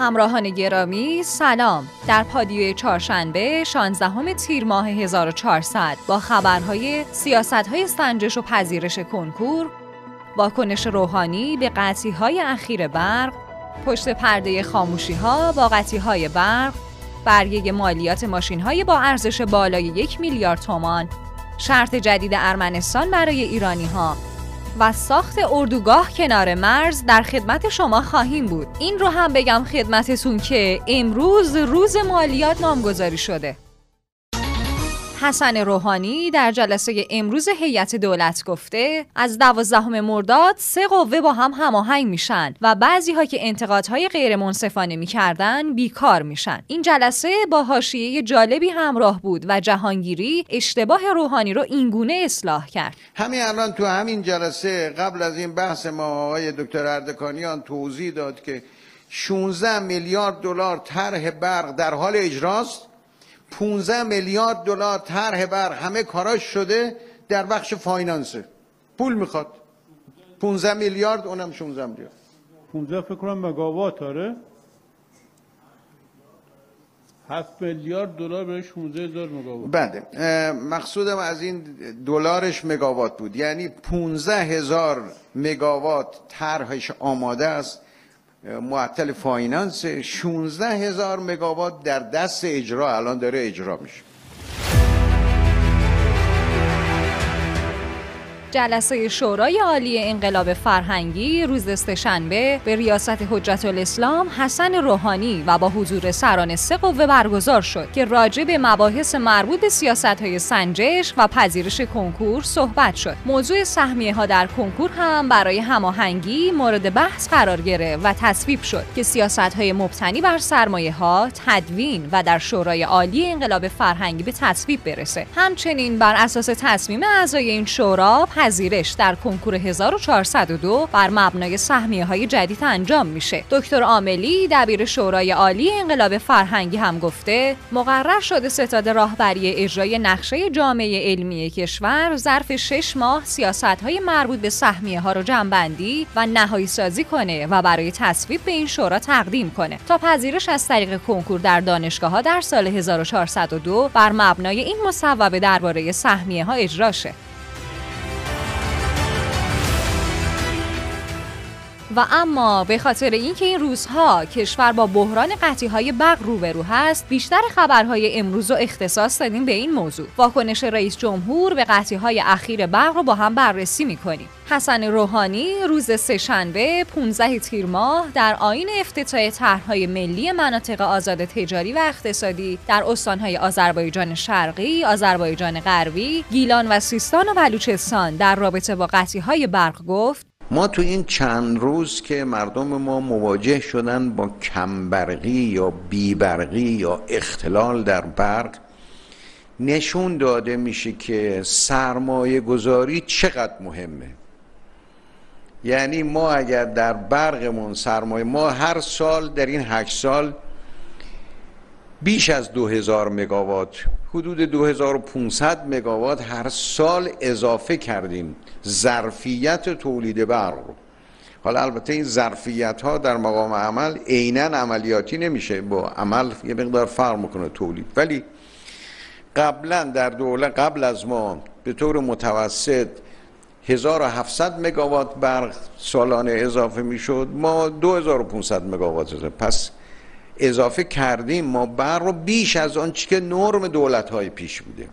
همراهان گرامی سلام. در پادیوی چهارشنبه 16 تیر ماه 1400 با خبرهای سیاستهای سنجش و پذیرش کنکور واکنش روحانی به قطعی های اخیر برق پشت پرده خاموشی ها با قطعی های برق برگه مالیات ماشین های با ارزش بالای یک میلیارد تومان شرط جدید ارمنستان برای ایرانی ها و ساخت اردوگاه کنار مرز در خدمت شما خواهیم بود. این رو هم بگم خدمتتون که امروز روز مالیات نامگذاری شده. حسن روحانی در جلسه امروز هیئت دولت گفته از دوازدهم مرداد سه قوه با هم هماهنگ میشن و بعضی ها که انتقادهای غیر منصفانه می‌کردن بیکار میشن. این جلسه با حاشیه جالبی همراه بود و جهانگیری اشتباه روحانی رو اینگونه اصلاح کرد. همین الان تو همین جلسه قبل از این بحث ما آقای دکتر اردکانیان توضیح داد که 16 میلیارد دلار طرح برق در حال اجراست. 15 میلیارد دلار طرح بر همه کاراش شده در بخش فاینانسه پول می‌خواد. 15 میلیارد اونم 16 میلیارد. 15 فکر کنم مگاوات آره. 7 میلیارد دلار برای 16 هزار مگاوات. بله. مقصودم از این دلارش مگاوات بود. یعنی 15 هزار مگاوات طرحش آماده است. معطل فایننس 16 هزار مگاوات در دست اجرا الان داره اجرا میشه. جلسه شورای عالی انقلاب فرهنگی روز سهشنبه به ریاست حجت الاسلام حسن روحانی و با حضور سران سه قوه برگزار شد که راجع به مباحث مربوط به سیاست های سنجش و پذیرش کنکور صحبت شد. موضوع سهمیه ها در کنکور هم برای هماهنگی مورد بحث قرار گرفت و تصویب شد که سیاست های مبتنی بر سرمایه ها تدوین و در شورای عالی انقلاب فرهنگی به تصویب برسه. همچنین بر اساس تصمیم اعضای این شورا پذیرش در کنکور 1402 بر مبنای سهمیه های جدید انجام میشه. دکتر عاملی دبیر شورای عالی انقلاب فرهنگی هم گفته مقرر شده ستاد راهبری اجرای نقشه جامعه علمی کشور ظرف شش ماه سیاست های مربوط به سهمیه ها رو جمعبندی و نهایی سازی کنه و برای تصویب به این شورا تقدیم کنه تا پذیرش از طریق کنکور در دانشگاه ها در سال 1402 بر مبنای این مصوبه درباره سهمیه ها اجرا شه. و اما به خاطر اینکه این روزها کشور با بحران قطعی های برق روبرو هست بیشتر خبرهای امروز رو اختصاص دادیم به این موضوع. واکنش رئیس جمهور به قطعی های اخیر برق رو با هم بررسی می‌کنیم. حسن روحانی روز سهشنبه 15 تیر ماه در آین افتتاح طرحهای ملی مناطق آزاد تجاری و اقتصادی در استانهای آذربایجان شرقی، آذربایجان غربی، گیلان و سیستان و بلوچستان در رابطه با قطعی های برق گفت ما تو این چند روز که مردم ما مواجه شدن با کمبرقی یا بیبرقی یا اختلال در برق نشون داده میشه که سرمایه گذاری چقدر مهمه. یعنی ما اگر در برقمون سرمایه ما هر سال در این هشت سال بیش از 2000 مگاوات حدود 2500 مگاوات هر سال اضافه کردیم ظرفیت تولید برق رو. حالا البته این ظرفیت ها در مقام عمل عینا عملیاتی نمیشه با عمل یه مقدار فرق می‌کنه تولید. ولی قبلا در دوله قبل از ما به طور متوسط 1700 مگاوات برق سالانه اضافه می‌شد ما 2500 مگاوات پس اضافه کردیم ما بر رو بیش از آن که نرم دولت های پیش بوده.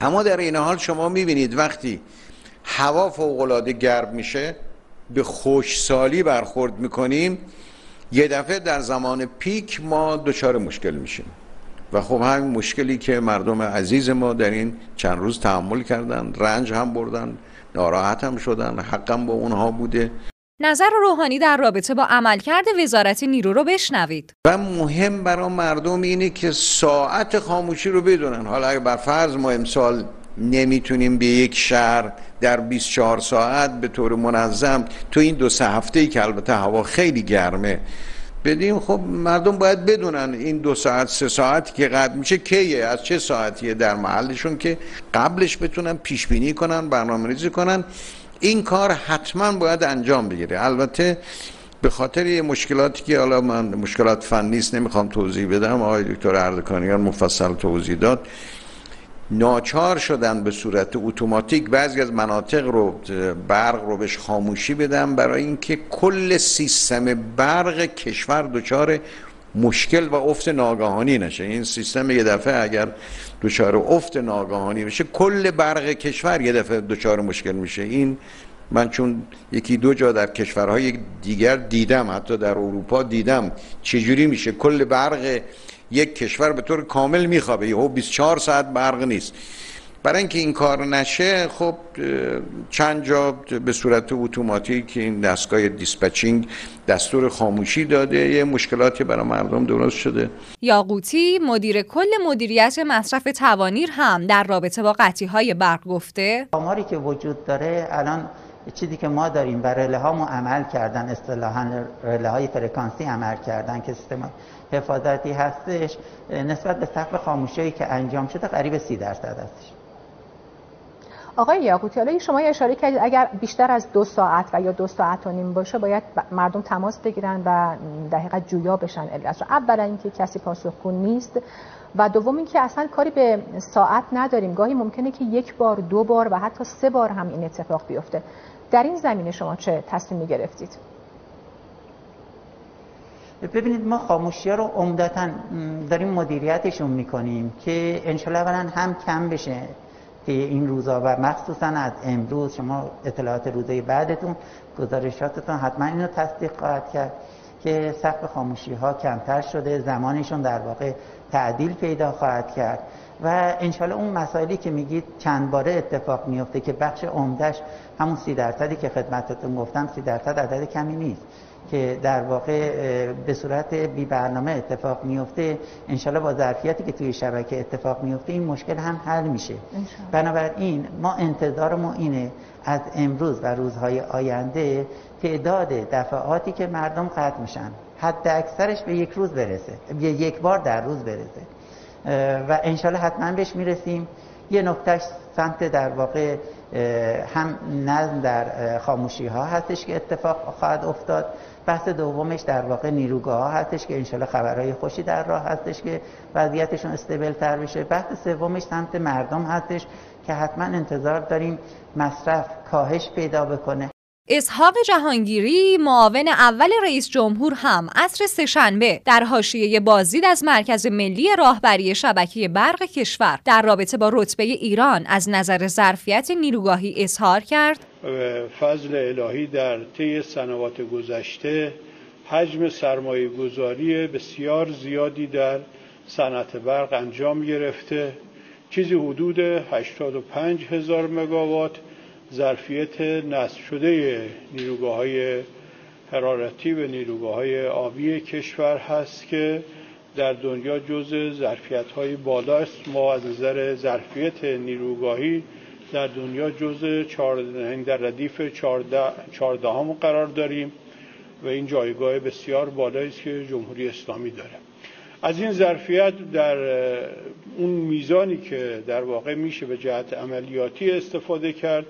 اما در این حال شما می‌بینید وقتی هوا فوقلاده گرم میشه به خوشسالی برخورد می‌کنیم یه دفعه در زمان پیک ما دچار مشکل میشیم. و خب همین مشکلی که مردم عزیز ما در این چند روز تحمل کردن رنج هم بردن ناراحت هم شدن حقم با اونها بوده. نظر روحانی در رابطه با عملکرد وزارت نیرو رو بشنوید. و مهم برای مردم اینه که ساعت خاموشی رو بدونن. حالا اگر بر فرض ما امسال نمی‌تونیم به یک شهر در 24 ساعت به طور منظم تو این دو سه هفته ای که البته هوا خیلی گرمه بدیم خب مردم باید بدونن این دو ساعت سه ساعتی که قد میشه کیه از چه ساعتیه در محلشون که قبلش بتونن پیش بینی کنن برنامه ریزی کنن. این کار حتما باید انجام بگیره. البته به خاطر یه مشکلاتی که حالا من مشکلات فنی نیست نمی‌خوام توضیح بدم. آقای دکتر اردکانیان مفصل توضیح داد. ناچار شدن به صورت اتوماتیک بعضی از مناطق رو برق رو بهش خاموشی بدم برای اینکه کل سیستم برق کشور دچار مشکل و افت ناگهانی نشه. این سیستم یه دفعه اگر دچار افت ناگهانی بشه کل برق کشور یه دفعه دچار مشکل میشه. این من چون یکی دو جا در کشورهای دیگر دیدم حتی در اروپا دیدم چجوری میشه. کل برق یک کشور به طور کامل میخوابه. یهو 24 ساعت برق نیست. برای اینکه این کار نشه خب چند جا به صورت اتوماتیک این دستگاه دیسپچینگ دستور خاموشی داده. یه مشکلاتی برای مردم درست شده. یاقوتی مدیر کل مدیریت مصرف توانیر هم در رابطه با قطعی های برق گفته. آماری که وجود داره الان چیزی که ما داریم بر رله عمل کردن اصطلاحا رله های فرکانسی عمل کردن که سیستم حفاظتی هستش نسبت به سقف خاموشی که انجام شده قریب سی درصد هستش. آقای یاقوتی حالا شما اشاره کردید اگر بیشتر از دو ساعت و یا دو ساعت و نیم باشه باید مردم تماس بگیرن و دقیقا جویا بشن علت اولا اینکه کسی پاسخگو نیست و دوم اینکه اصلا کاری به ساعت نداریم. گاهی ممکنه که یک بار دو بار و حتی سه بار هم این اتفاق بیفته. در این زمینه شما چه تصمیمی گرفتید؟ ببینید ما خاموشی ها رو عمدتا داریم مدیریتشون می‌کنیم که انشالله اولا هم کم بشه. که این روزا و مخصوصا از امروز شما اطلاعات روزه بعدتون گزارشاتتون حتما اینو تصدیق خواهد کرد که سقف خاموشی ها کمتر شده زمانشون در واقع تعدیل پیدا خواهد کرد. و انشالله اون مسائلی که میگید چند باره اتفاق میفته که بخش عمدهش همون سی درصدی که خدمتتون گفتم سی درصد عدد کمی نیست که در واقع به صورت بی برنامه اتفاق میفته. انشالله با ظرفیتی که توی شبکه اتفاق میفته این مشکل هم حل میشه. بنابراین ما انتظار ما اینه از امروز و روزهای آینده تعداد دفعاتی که مردم قطع میشن حد اکثرش به یک روز برسه یک بار در روز برسه. و انشالله حتما بهش می‌رسیم. یه نکتهش سمت در واقع هم نظم در خاموشی ها هستش که اتفاق خواهد افتاد. بحث دومش در واقع نیروگاه ها هستش که انشالله خبرهای خوشی در راه هستش که وضعیتشون استیبل تر بشه. بحث سومش سمت مردم هستش که حتما انتظار داریم مصرف کاهش پیدا بکنه. اسحاق جهانگیری معاون اول رئیس جمهور هم عصر سهشنبه در حاشیه بازدید از مرکز ملی راهبری شبکه برق کشور در رابطه با رتبه ایران از نظر ظرفیت نیروگاهی اظهار کرد. فضل الهی در طی سنوات گذشته حجم سرمایه گذاری بسیار زیادی در صنعت برق انجام گرفته. چیزی حدود 85 هزار مگاوات ظرفیت نصب شده نیروگاه های حرارتی و نیروگاه های آبی کشور هست که در دنیا جز ظرفیت های بالا است. ما از نظر ظرفیت نیروگاهی در دنیا جز در ردیف چهاردهم قرار داریم و این جایگاه بسیار بالایی است که جمهوری اسلامی داره. از این ظرفیت در اون میزانی که در واقع میشه به جهت عملیاتی استفاده کرد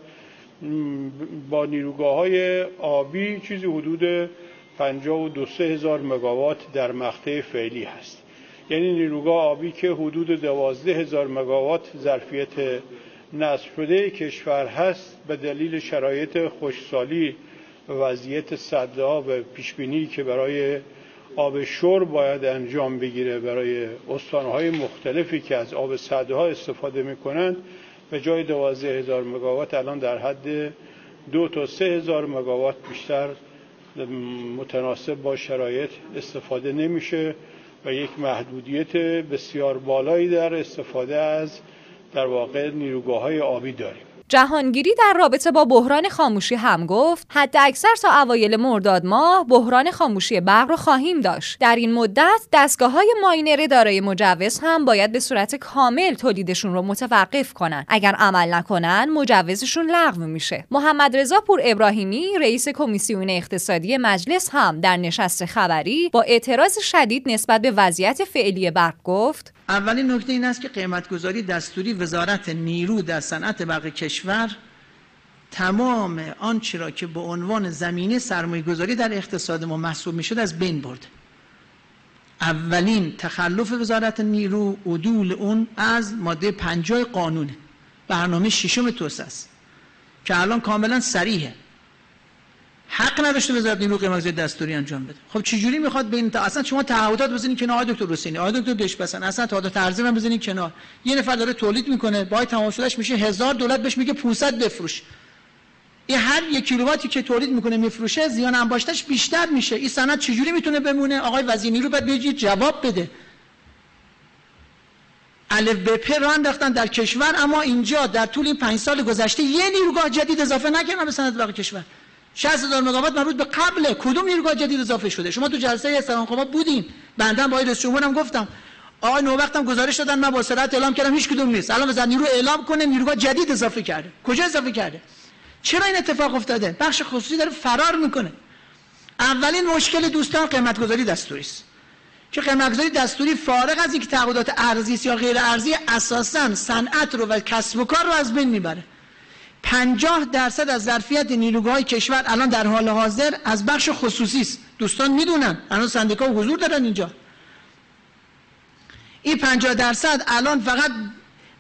با نیروگاه های آبی چیزی حدود 52 هزار مگاوات در مقطع فعلی هست. یعنی نیروگاه آبی که حدود 12 هزار مگاوات ظرفیت نصب شده کشور هست به دلیل شرایط خوشسالی وضعیت صده و پیشبینی که برای آب شور باید انجام بگیره برای استانهای مختلفی که از آب صده ها استفاده می‌کنند به جای دوازده هزار مگاوات الان در حد دو تا سه هزار مگاوات بیشتر متناسب با شرایط استفاده نمیشه و یک محدودیت بسیار بالایی در استفاده از در واقع نیروگاه های آبی داریم. جهانگیری در رابطه با بحران خاموشی هم گفت حد اکثر تا اوایل مرداد ماه بحران خاموشی برق رو خواهیم داشت. در این مدت دستگاه های ماینر دارای مجوز هم باید به صورت کامل تولیدشون رو متوقف کنن. اگر عمل نکنن مجوزشون لغو میشه. محمد رضا پور ابراهیمی رئیس کمیسیون اقتصادی مجلس هم در نشست خبری با اعتراض شدید نسبت به وضعیت فعلی برق گفت اولین نکته این است که قیمتگذاری دستوری وزارت نیرو در صنعت برق کشور تمام آنچه را که به عنوان زمینه سرمایه گذاری در اقتصاد ما محسوب می شد از بین برده اولین تخلف وزارت نیرو عدول اون از ماده پنجای قانونه برنامه ششم توسعه است که الان کاملا سریحه حق نداشته وزارت نیرو قیمت دستوری انجام بده. خب چجوری می‌خواد بین تا اصلا شما تعهدات بزنید کنار آقای دکتر حسینی آقای دکتر دشبسن اصلا تعهدات ارزی هم بزنید کنار. یه نفر داره تولید می‌کنه با تمام شدهش میشه هزار دلار بهش میگه 500 بفروش. این هر یک کیلوواتی که تولید می‌کنه میفروشه زیان انباشتش بیشتر میشه. این سند چجوری می‌تونه بمونه؟ آقای وزیر نیرو باید بهش جواب بده. الف به پ رو انداختن در کشور اما اینجا در طول این پنج سال گذشته یه نیروگاه جدید اضافه نکردن به سند باقی کشور. 60 هزار مگاوات مربوط به قبل کدوم نیروگاه جدید اضافه شده؟ شما تو جلسه استقامت بودین بنده با رئیس جمهورم گفتم آقای نوبختم گزارش دادن من با سرعت اعلام کردم هیچ کدوم نیست. الان بزن نیرو اعلام کنه نیروگاه جدید اضافه کرده. کجا اضافه کرده؟ چرا این اتفاق افتاده؟ بخش خصوصی داره فرار می‌کنه. اولین مشکل دوستان قیمت گذاری دستوری است. که قیمت گذاری دستوری فارغ از اینکه تعهدات ارزی یا غیر ارزی اساسا صنعت رو و کسب و کار رو از بین می‌بره. 50 درصد از ظرفیت نیروگاه کشور الان در حال حاضر از بخش خصوصی است. دوستان می‌دونن. الان سندیکا حضور دارن اینجا. این 50 درصد الان فقط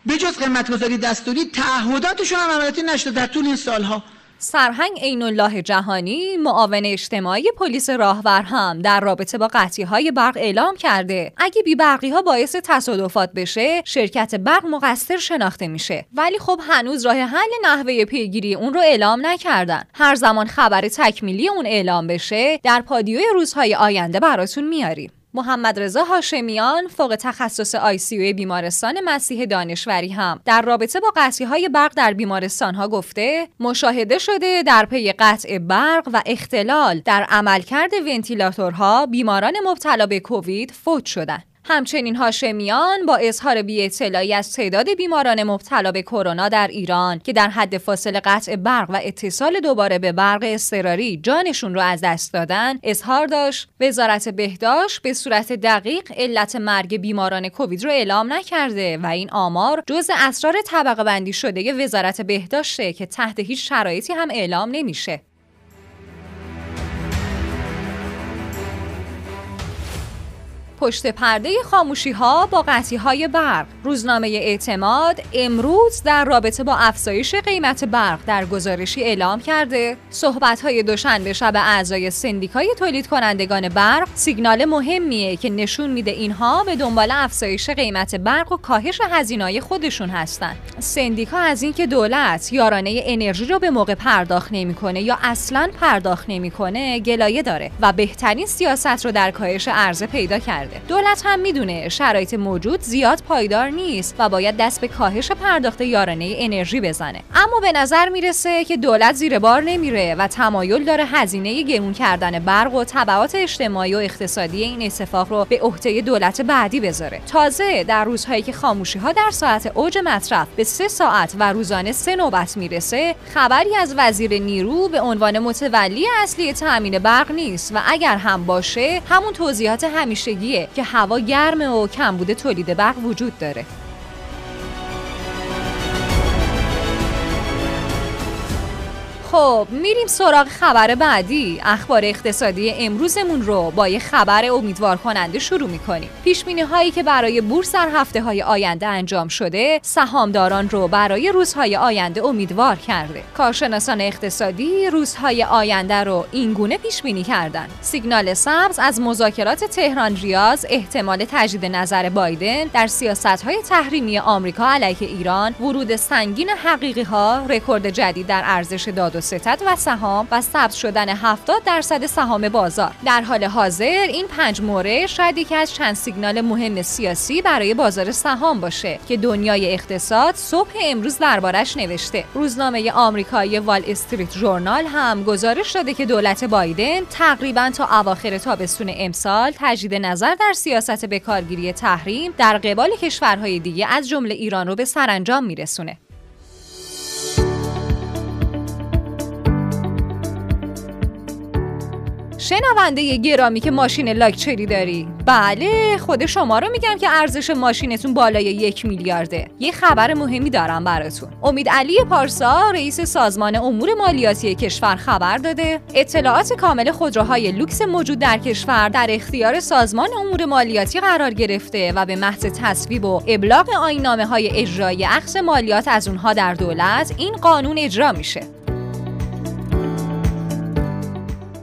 بجز قیمت گذاری دستوری تعهداتشون هم عملیاتی نشده در طول این سالها. سرهنگ عین الله جهانی معاون اجتماعی پلیس راهور هم در رابطه با قطعی های برق اعلام کرده. اگه بی برقی ها باعث تصادفات بشه شرکت برق مقصر شناخته میشه. ولی خب هنوز راه حل نحوه پیگیری اون رو اعلام نکردن. هر زمان خبر تکمیلی اون اعلام بشه در پادیوی روزهای آینده براتون میاریم. محمد رضا هاشمیان فوق تخصص آی بیمارستان مسیح دانشوری هم در رابطه با قطعی های برق در بیمارستان ها گفته مشاهده شده در پی قطع برق و اختلال در عملکرد ونتیلاتورها بیماران مبتلا به کووید فوت شدند. همچنین هاشمیان با اظهار بی از تعداد بیماران مبتلا به کرونا در ایران که در حد فاصله قطع برق و اتصال دوباره به برق اضطراری جانشون رو از دست دادن اظهار داشت. وزارت بهداشت به صورت دقیق علت مرگ بیماران کووید رو اعلام نکرده و این آمار جز اسرار طبقه بندی شده وزارت بهداشته که تحت هیچ شرایطی هم اعلام نمیشه. پشت پرده خاموشی ها با قطعی های برق. روزنامه اعتماد امروز در رابطه با افزایش قیمت برق در گزارشی اعلام کرده. صحبت های دوشنبه شب اعضای سندیکای تولید کنندگان برق سیگنال مهمیه که نشون میده اینها به دنبال افزایش قیمت برق و کاهش هزینه‌های خودشون هستن. سندیکا از اینکه دولت یارانه انرژی رو به موقع پرداخت نمی‌کنه یا اصلا پرداخت نمی‌کنه گلایه داره و بهترین سیاست رو در کاهش عرضه پیدا کرده. دولت هم می‌دونه شرایط موجود زیاد پایدار نیست و باید دست به کاهش پرداخت یارانه انرژی بزنه. اما به نظر می‌رسه که دولت زیر بار نمیره و تمایل داره هزینه گرون کردن برق و تبعات اجتماعی و اقتصادی این اتفاق رو به عهده دولت بعدی بذاره. تازه در روزهایی که خاموشی ها در ساعت اوج مصرف به سه ساعت و روزانه سه نوبت می‌رسه خبری از وزیر نیرو به عنوان متولی اصلی تامین برق نیست و اگر هم باشه همون توضیحات همیشگی که هوا گرمه و کمبود تولید برق وجود داره. خب میریم سراغ خبر بعدی. اخبار اقتصادی امروزمون رو با یه خبر امیدوار کننده شروع می‌کنیم. پیش هایی که برای بورس در هفته های آینده انجام شده سهامداران رو برای روزهای آینده امیدوار کرده. کارشناسان اقتصادی روزهای آینده رو اینگونه پیش بینی کردن. سیگنال سبز از مذاکرات تهران ریاض احتمال تجدید نظر بایدن در سیاست های تحریمی آمریکا علیه ایران ورود سنگین حقیقی ها رکورد جدید در ارزش داد و ستد و سهام و ثبت شدن 70 درصد سهام بازار. در حال حاضر این پنج مورد شاید یکی از چند سیگنال مهم سیاسی برای بازار سهام باشه که دنیای اقتصاد صبح امروز دربارش نوشته. روزنامه آمریکایی وال استریت ژورنال هم گزارش داده که دولت بایدن تقریبا تا اواخر تابستون امسال تجدید نظر در سیاست بکارگیری تحریم در قبال کشورهای دیگه از جمله ایران رو به سرانجام میرسونه. شنونده گرامی که ماشین لاکچری داری. بله خود شما رو میگم که ارزش ماشینتون بالای یک میلیارده. یه خبر مهمی دارم براتون. امید علی پارسا رئیس سازمان امور مالیاتی کشور خبر داده. اطلاعات کامل خودروهای لوکس موجود در کشور در اختیار سازمان امور مالیاتی قرار گرفته و به محض تصویب و ابلاغ آینامه های اجرایی اخذ مالیات از اونها در دولت این قانون اجرا میشه.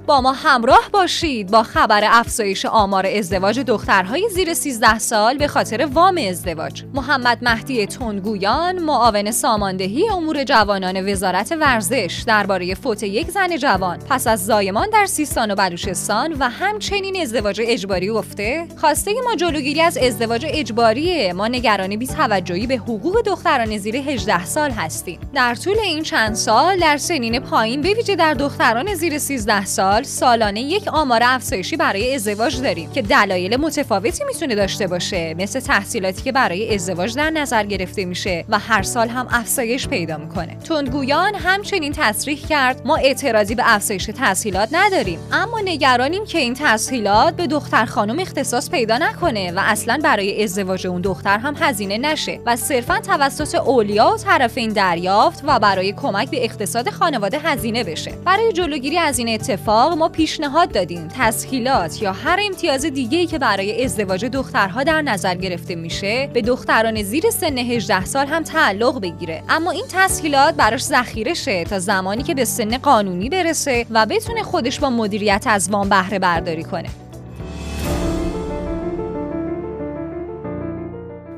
با ما همراه باشید با خبر افزایش آمار ازدواج دخترهای زیر 13 سال به خاطر وام ازدواج. محمد مهدی تنگویان معاون ساماندهی امور جوانان وزارت ورزش درباره فوت یک زن جوان. پس از زایمان در سیستان و بلوچستان و همچنین ازدواج اجباری گفته خواسته ما جلوگیری از ازدواج اجباری ما نگران بی توجهی به حقوق دختران زیر 18 سال هستیم. در طول این چند سال در سنین پایین به ویژه در دختران زیر 13 سال سالانه یک آمار افزایشی برای ازدواج داریم که دلایل متفاوتی می‌تونه داشته باشه مثل تحصیلاتی که برای ازدواج در نظر گرفته میشه و هر سال هم افزایش پیدا می‌کنه. تندگویان همچنین تصریح کرد ما اعتراضی به افزایش تحصیلات نداریم اما نگرانیم که این تحصیلات به دختر خانم اختصاص پیدا نکنه و اصلا برای ازدواج اون دختر هم هزینه نشه و صرفا توسط اولیا و طرفین دریافت و برای کمک به اقتصاد خانواده هزینه بشه. برای جلوگیری از این اتفاق ما پیشنهاد دادیم. تسهیلات یا هر امتیاز دیگه که برای ازدواج دخترها در نظر گرفته میشه به دختران زیر سن 18 سال هم تعلق بگیره. اما این تسهیلات براش ذخیره شه تا زمانی که به سن قانونی برسه و بتونه خودش با مدیریت از وام بهره برداری کنه.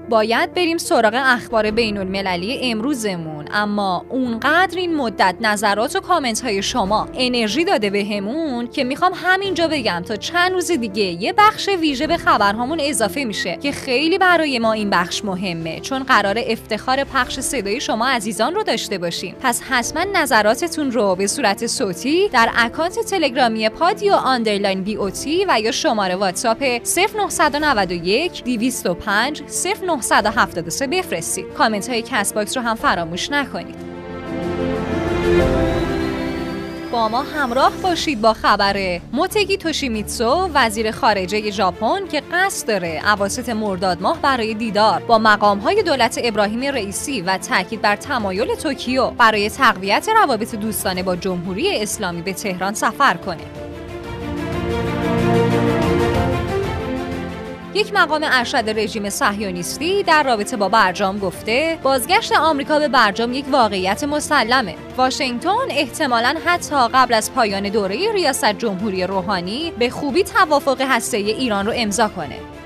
باید بریم سراغ اخبار بین المللی امروزمون. اما اونقدر این مدت نظرات و کامنت های شما انرژی داده بهمون که می‌خوام همینجا بگم تا چند روز دیگه یه بخش ویژه به خبرهامون اضافه میشه که خیلی برای ما این بخش مهمه چون قرار افتخار پخش صدای شما عزیزان رو داشته باشیم. پس حتما نظراتتون رو به صورت صوتی در اکانت تلگرامی پادیو underline B O T و یا شماره واتساپ 0991 205 0973 بفرستید. کامنت های کست باکس رو هم فراموش نکنید. با ما همراه باشید با خبر موتگی توشیمیتسو وزیر خارجه ژاپن که قصد داره اواسط مرداد ماه برای دیدار با مقام های دولت ابراهیم رئیسی و تاکید بر تمایل توکیو برای تقویت روابط دوستانه با جمهوری اسلامی به تهران سفر کنه. یک مقام ارشد رژیم صهیونیستی در رابطه با برجام گفته بازگشت آمریکا به برجام یک واقعیت مسلمه. واشنگتن احتمالا حتی قبل از پایان دوره ریاست جمهوری روحانی به خوبی توافق هسته ایران رو امضا کنه.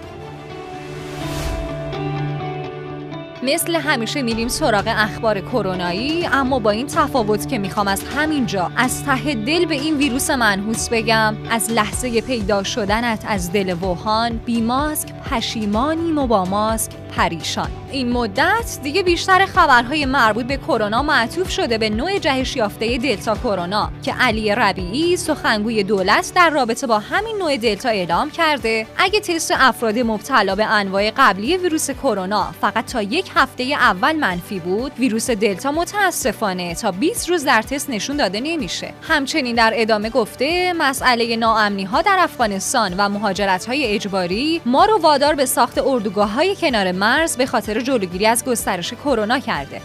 مثل همیشه میریم سراغ اخبار کرونایی اما با این تفاوت که می‌خوام از همینجا از ته دل به این ویروس منحوس بگم از لحظه پیدا شدنت از دل ووهان بی ماسک پشیمانیم و با ماسک پریشان. این مدت دیگه بیشتر خبرهای مربوط به کرونا معطوف شده به نوع جهش یافته دلتا کرونا که علی ربیعی سخنگوی دولت در رابطه با همین نوع دلتا اعلام کرده اگه تست افراد مبتلا به انواع قبلی ویروس کرونا فقط تا یک هفته اول منفی بود ویروس دلتا متاسفانه تا 20 روز در تست نشون داده نمیشه. همچنین در ادامه گفته مسئله ناامنی ها در افغانستان و مهاجرت های اجباری ما رو وادار به ساخت اردوگاه های کنار مرز به خاطر جلوگیری از گسترش کرونا کرده.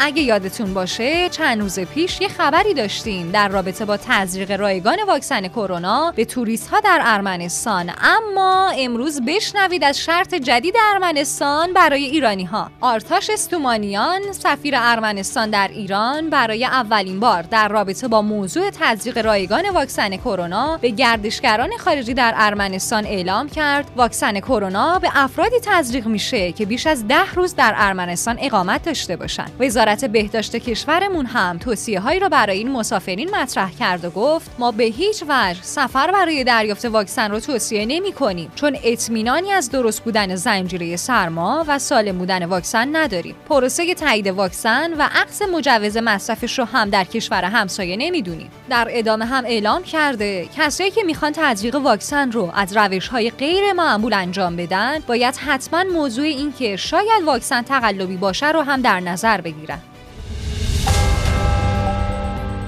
اگه یادتون باشه چند روز پیش یه خبری داشتیم در رابطه با تزریق رایگان واکسن کرونا به توریست ها در ارمنستان. اما امروز بشنوید از شرط جدید ارمنستان برای ایرانی ها آرتاش استومانیان سفیر ارمنستان در ایران برای اولین بار در رابطه با موضوع تزریق رایگان واکسن کرونا به گردشگران خارجی در ارمنستان اعلام کرد. واکسن کرونا به افرادی تزریق میشه که بیش از ده روز در ارمنستان اقامت داشته باشند. وزارت بهداشت کشورمون هم توصیه هایی را برای این مسافرین مطرح کرد و گفت ما به هیچ وجه سفر برای دریافت واکسن رو توصیه نمی کنیم چون اطمینانی از درست بودن زنجیره سرما و سالم بودن واکسن نداریم. پروسه تایید واکسن و عقص مجوز مصرفش رو هم در کشور همسایه نمی‌دونیم در ادامه هم اعلام کرده کسایی که می‌خوان تزریق واکسن رو از روش های غیر معمول انجام بدن باید حتما موضوع این که شاید واکسن تقلبی باشه رو هم در نظر بگیرن.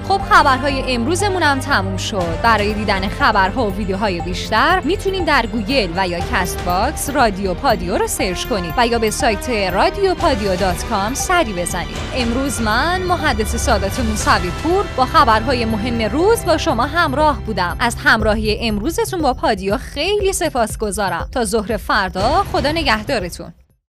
خب خبرهای امروزمون هم تموم شد. برای دیدن خبرها و ویدیوهای بیشتر می‌تونید در گوگل و یا کست باکس رادیو پادیو رو سرچ کنید و یا به سایت رادیو پادیو dot com سری بزنید. امروز من محدث سادات موسوی پور با خبرهای مهم روز با شما همراه بودم. از همراهی امروزتون با پادیو خیلی سپاسگزارم. تا ظهر فردا خدا نگهدارتون.